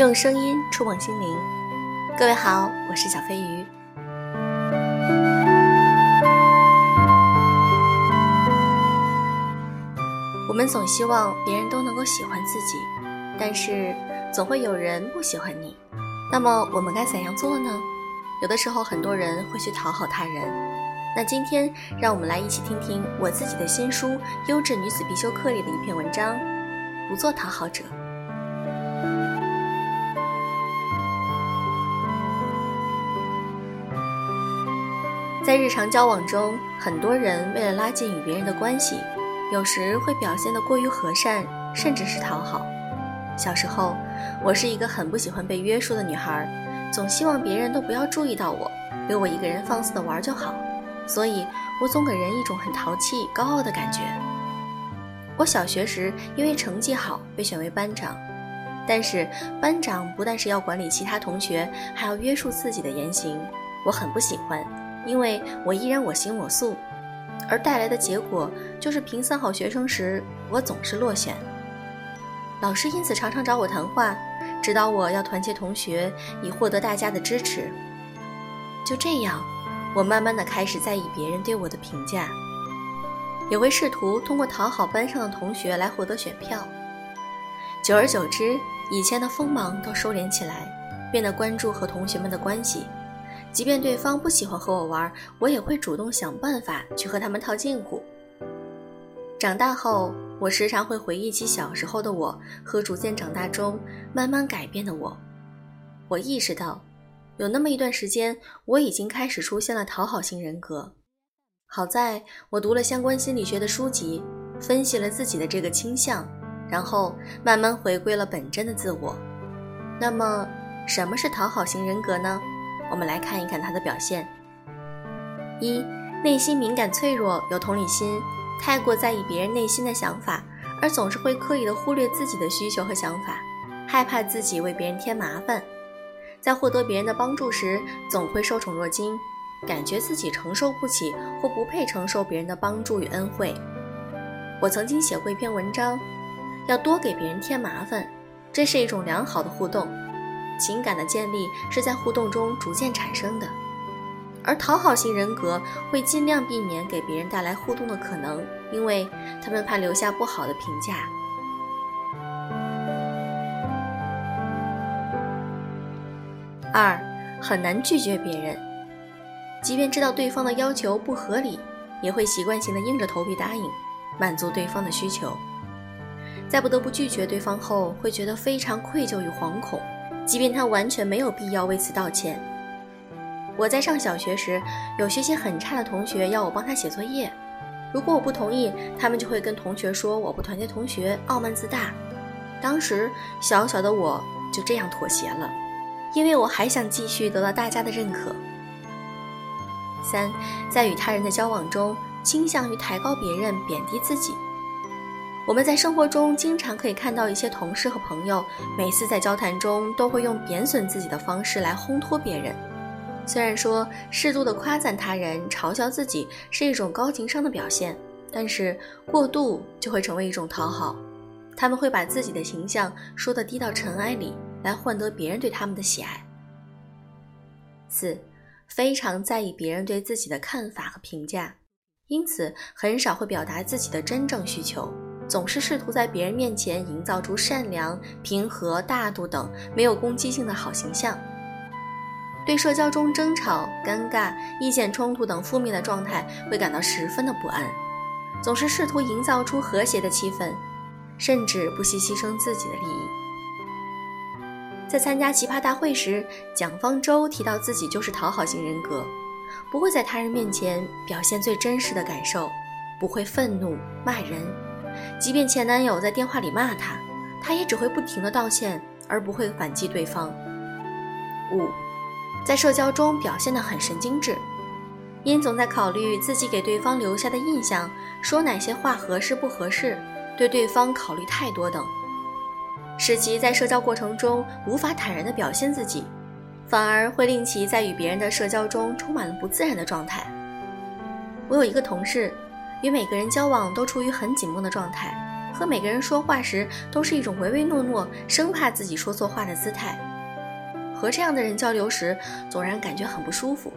用声音触碰心灵。各位好，我是小飞鱼。我们总希望别人都能够喜欢自己，但是总会有人不喜欢你。那么我们该怎样做呢？有的时候，很多人会去讨好他人。那今天，让我们来一起听听我自己的新书《优质女子必修课》里的一篇文章：不做讨好者。在日常交往中，很多人为了拉近与别人的关系，有时会表现得过于和善，甚至是讨好。小时候，我是一个很不喜欢被约束的女孩，总希望别人都不要注意到我，留我一个人放肆的玩就好。所以，我总给人一种很淘气、高傲的感觉。我小学时因为成绩好被选为班长，但是班长不但是要管理其他同学，还要约束自己的言行，我很不喜欢。因为我依然我行我素，而带来的结果就是评三好学生时，我总是落选。老师因此常常找我谈话，指导我要团结同学，以获得大家的支持。就这样，我慢慢的开始在意别人对我的评价，也会试图通过讨好班上的同学来获得选票。久而久之，以前的锋芒都收敛起来，变得关注和同学们的关系。即便对方不喜欢和我玩，我也会主动想办法去和他们套近乎。长大后，我时常会回忆起小时候的我和逐渐长大中慢慢改变的我。我意识到，有那么一段时间，我已经开始出现了讨好型人格。好在我读了相关心理学的书籍，分析了自己的这个倾向，然后慢慢回归了本真的自我。那么，什么是讨好型人格呢？我们来看一看他的表现：一、内心敏感脆弱，有同理心，太过在意别人内心的想法，而总是会刻意的忽略自己的需求和想法，害怕自己为别人添麻烦，在获得别人的帮助时，总会受宠若惊，感觉自己承受不起或不配承受别人的帮助与恩惠。我曾经写过一篇文章，要多给别人添麻烦，这是一种良好的互动。情感的建立是在互动中逐渐产生的，而讨好型人格会尽量避免给别人带来互动的可能，因为他们怕留下不好的评价。二，很难拒绝别人，即便知道对方的要求不合理，也会习惯性的硬着头皮答应，满足对方的需求，在不得不拒绝对方后，会觉得非常愧疚与惶恐。即便他完全没有必要为此道歉。我在上小学时，有学习很差的同学要我帮他写作业，如果我不同意，他们就会跟同学说我不团结同学，傲慢自大。当时小小的我就这样妥协了，因为我还想继续得到大家的认可。三，在与他人的交往中，倾向于抬高别人，贬低自己。我们在生活中经常可以看到一些同事和朋友，每次在交谈中都会用贬损自己的方式来烘托别人。虽然说适度的夸赞他人、嘲笑自己是一种高情商的表现，但是过度就会成为一种讨好。他们会把自己的形象说得低到尘埃里，来换得别人对他们的喜爱。四，非常在意别人对自己的看法和评价，因此很少会表达自己的真正需求。总是试图在别人面前营造出善良、平和、大度等没有攻击性的好形象，对社交中争吵、尴尬、意见冲突等负面的状态会感到十分的不安，总是试图营造出和谐的气氛，甚至不惜牺牲自己的利益。在参加奇葩大会时，蒋方舟提到自己就是讨好型人格，不会在他人面前表现最真实的感受，不会愤怒骂人。即便前男友在电话里骂她，她也只会不停的道歉，而不会反击对方。五，在社交中表现得很神经质，因总在考虑自己给对方留下的印象，说哪些话合适不合适，对对方考虑太多等，使其在社交过程中无法坦然的表现自己，反而会令其在与别人的社交中充满了不自然的状态。我有一个同事。与每个人交往都处于很紧绷的状态，和每个人说话时都是一种唯唯诺诺，生怕自己说错话的姿态。和这样的人交流时，总让人感觉很不舒服。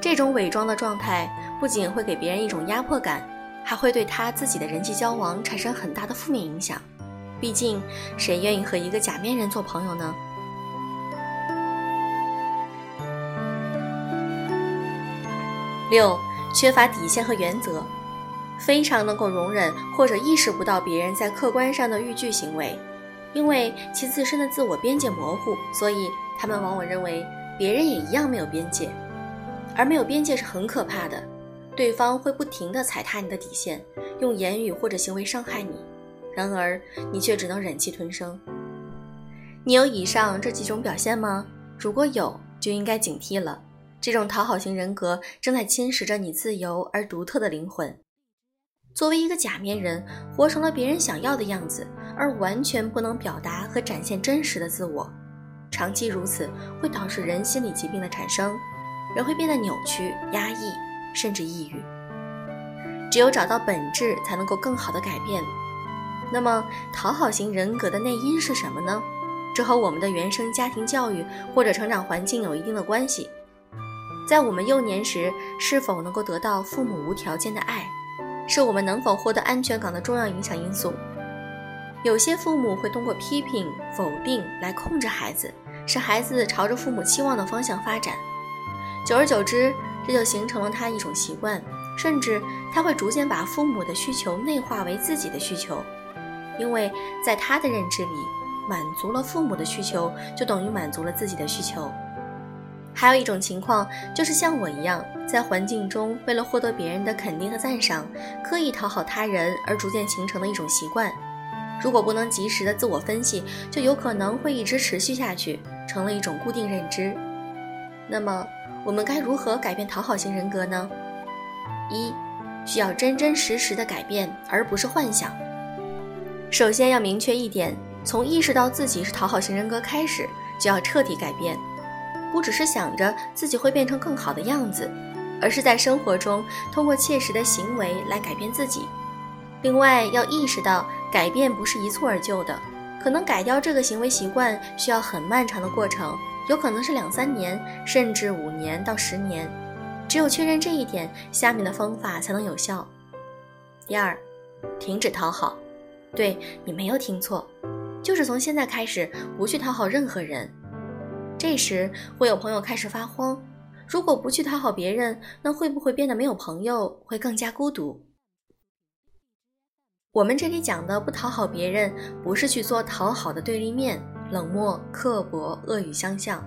这种伪装的状态不仅会给别人一种压迫感，还会对他自己的人际交往产生很大的负面影响。毕竟，谁愿意和一个假面人做朋友呢？六，缺乏底线和原则，非常能够容忍或者意识不到别人在客观上的逾矩行为，因为其自身的自我边界模糊，所以他们往往认为别人也一样没有边界。而没有边界是很可怕的，对方会不停地踩踏你的底线，用言语或者行为伤害你。然而，你却只能忍气吞声。你有以上这几种表现吗？如果有，就应该警惕了。这种讨好型人格正在侵蚀着你自由而独特的灵魂。作为一个假面人，活成了别人想要的样子，而完全不能表达和展现真实的自我。长期如此，会导致人心理疾病的产生，人会变得扭曲、压抑，甚至抑郁。只有找到本质，才能够更好的改变。那么，讨好型人格的内因是什么呢？这和我们的原生家庭教育或者成长环境有一定的关系。在我们幼年时，是否能够得到父母无条件的爱，是我们能否获得安全感的重要影响因素。有些父母会通过批评、否定来控制孩子，使孩子朝着父母期望的方向发展。久而久之，这就形成了他一种习惯，甚至他会逐渐把父母的需求内化为自己的需求。因为在他的认知里，满足了父母的需求，就等于满足了自己的需求。还有一种情况，就是像我一样，在环境中为了获得别人的肯定和赞赏，刻意讨好他人，而逐渐形成的一种习惯。如果不能及时的自我分析，就有可能会一直持续下去，成了一种固定认知。那么，我们该如何改变讨好型人格呢？一，需要真真实实的改变，而不是幻想。首先要明确一点，从意识到自己是讨好型人格开始，就要彻底改变，不只是想着自己会变成更好的样子，而是在生活中通过切实的行为来改变自己。另外，要意识到改变不是一蹴而就的，可能改掉这个行为习惯需要很漫长的过程，有可能是两三年，甚至五年到十年。只有确认这一点，下面的方法才能有效。第二，停止讨好。对你没有听错，就是从现在开始不去讨好任何人。这时会有朋友开始发慌：如果不去讨好别人，那会不会变得没有朋友，会更加孤独？我们这里讲的不讨好别人，不是去做讨好的对立面，冷漠、刻薄、恶语相向，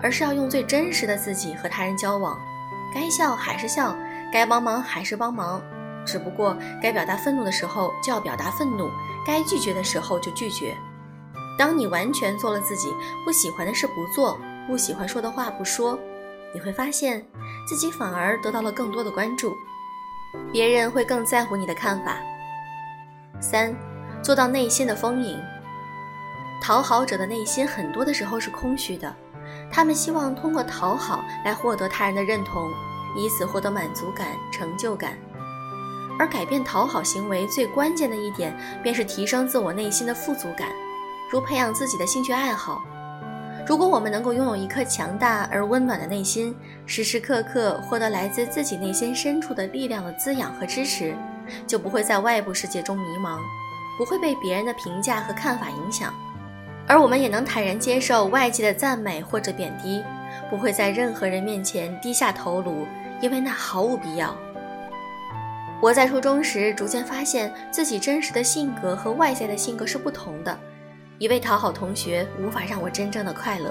而是要用最真实的自己和他人交往，该笑还是笑，该帮忙还是帮忙。只不过，该表达愤怒的时候就要表达愤怒，该拒绝的时候就拒绝。当你完全做了自己不喜欢的事不做，不喜欢说的话不说，你会发现自己反而得到了更多的关注，别人会更在乎你的看法。三，做到内心的丰盈。讨好者的内心很多的时候是空虚的，他们希望通过讨好来获得他人的认同，以此获得满足感、成就感。而改变讨好行为最关键的一点，便是提升自我内心的富足感，如培养自己的兴趣爱好。如果我们能够拥有一颗强大而温暖的内心，时时刻刻获得来自自己内心深处的力量的滋养和支持，就不会在外部世界中迷茫，不会被别人的评价和看法影响，而我们也能坦然接受外界的赞美或者贬低，不会在任何人面前低下头颅，因为那毫无必要。我在初中时逐渐发现自己真实的性格和外在的性格是不同的，一位讨好同学无法让我真正的快乐，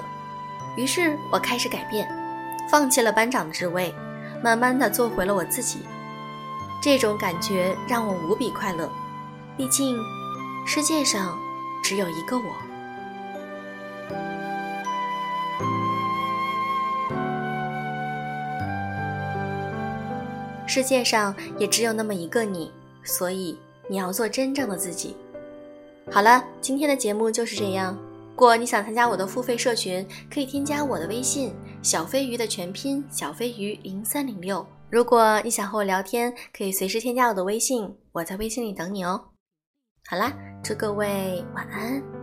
于是我开始改变，放弃了班长的职位，慢慢的做回了我自己。这种感觉让我无比快乐，毕竟世界上只有一个我。世界上也只有那么一个你，所以你要做真正的自己。好了，今天的节目就是这样。如果你想参加我的付费社群，可以添加我的微信“小飞鱼”的全拼“小飞鱼零三零六”。如果你想和我聊天，可以随时添加我的微信，我在微信里等你哦。好啦，祝各位晚安。